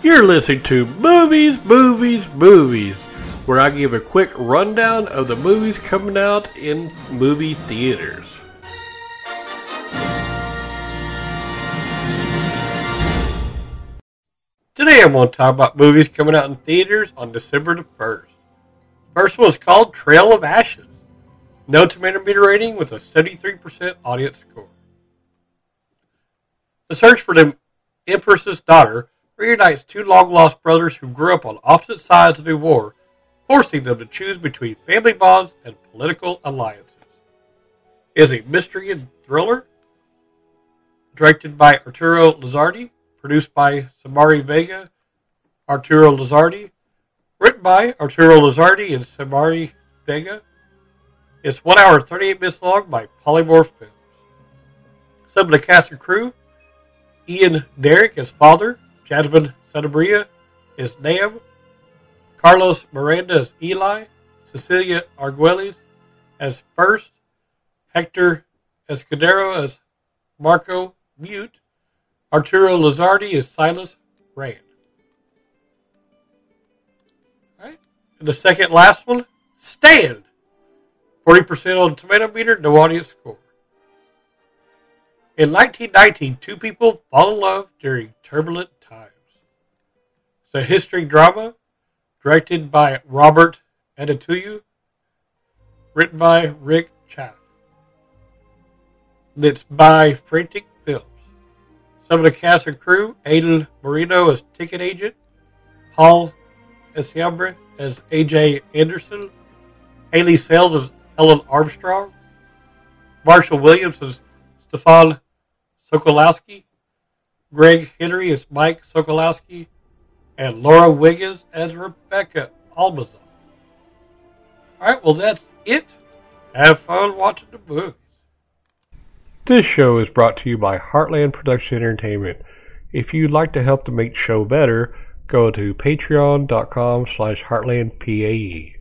You're listening to Movies, Movies, Movies, where I give a quick rundown of the movies coming out in movie theaters. Today I'm going to talk about movies coming out in theaters on December the 1st. First one is called Trail of Ashes. No tomato meter rating with a 73% audience score. The search for the Empress's daughter reunites two long lost brothers who grew up on opposite sides of a war, forcing them to choose between family bonds and political alliances. It is a mystery and thriller directed by Arturo Lizardi, produced by Samari Vega, Arturo Lizardi, written by Arturo Lizardi and Samari Vega. It's one hour and 38 minutes long by Polymorph Films. Some of the cast and crew Ian Derrick as father, Jasmine Sanabria as Nam, Carlos Miranda as Eli, Cecilia Arguelles as First, Hector Escudero as Marco Mute, Arturo Lizardi as Silas Rand. And the second last one, Stand. 40% on the tomato meter, no audience score. In 1919, two people fall in love during turbulent times. It's a history drama directed by Robert Adetuyi, written by Rick Chafe. It's by Frantic Films. Some of the cast and crew, Aidan Marino as ticket agent, Paul Essiembre as AJ Anderson, Haley Sales as Helen Armstrong, Marshall Williams as Stefan Sokolowski, Greg Henry as Mike Sokolowski, and Laura Wiggins as Rebecca Almazov. All right, well, that's it. Have fun watching the movies. This show is brought to you by Heartland Production Entertainment. If you'd like to help to make the show better, go to patreon.com slash heartlandpae.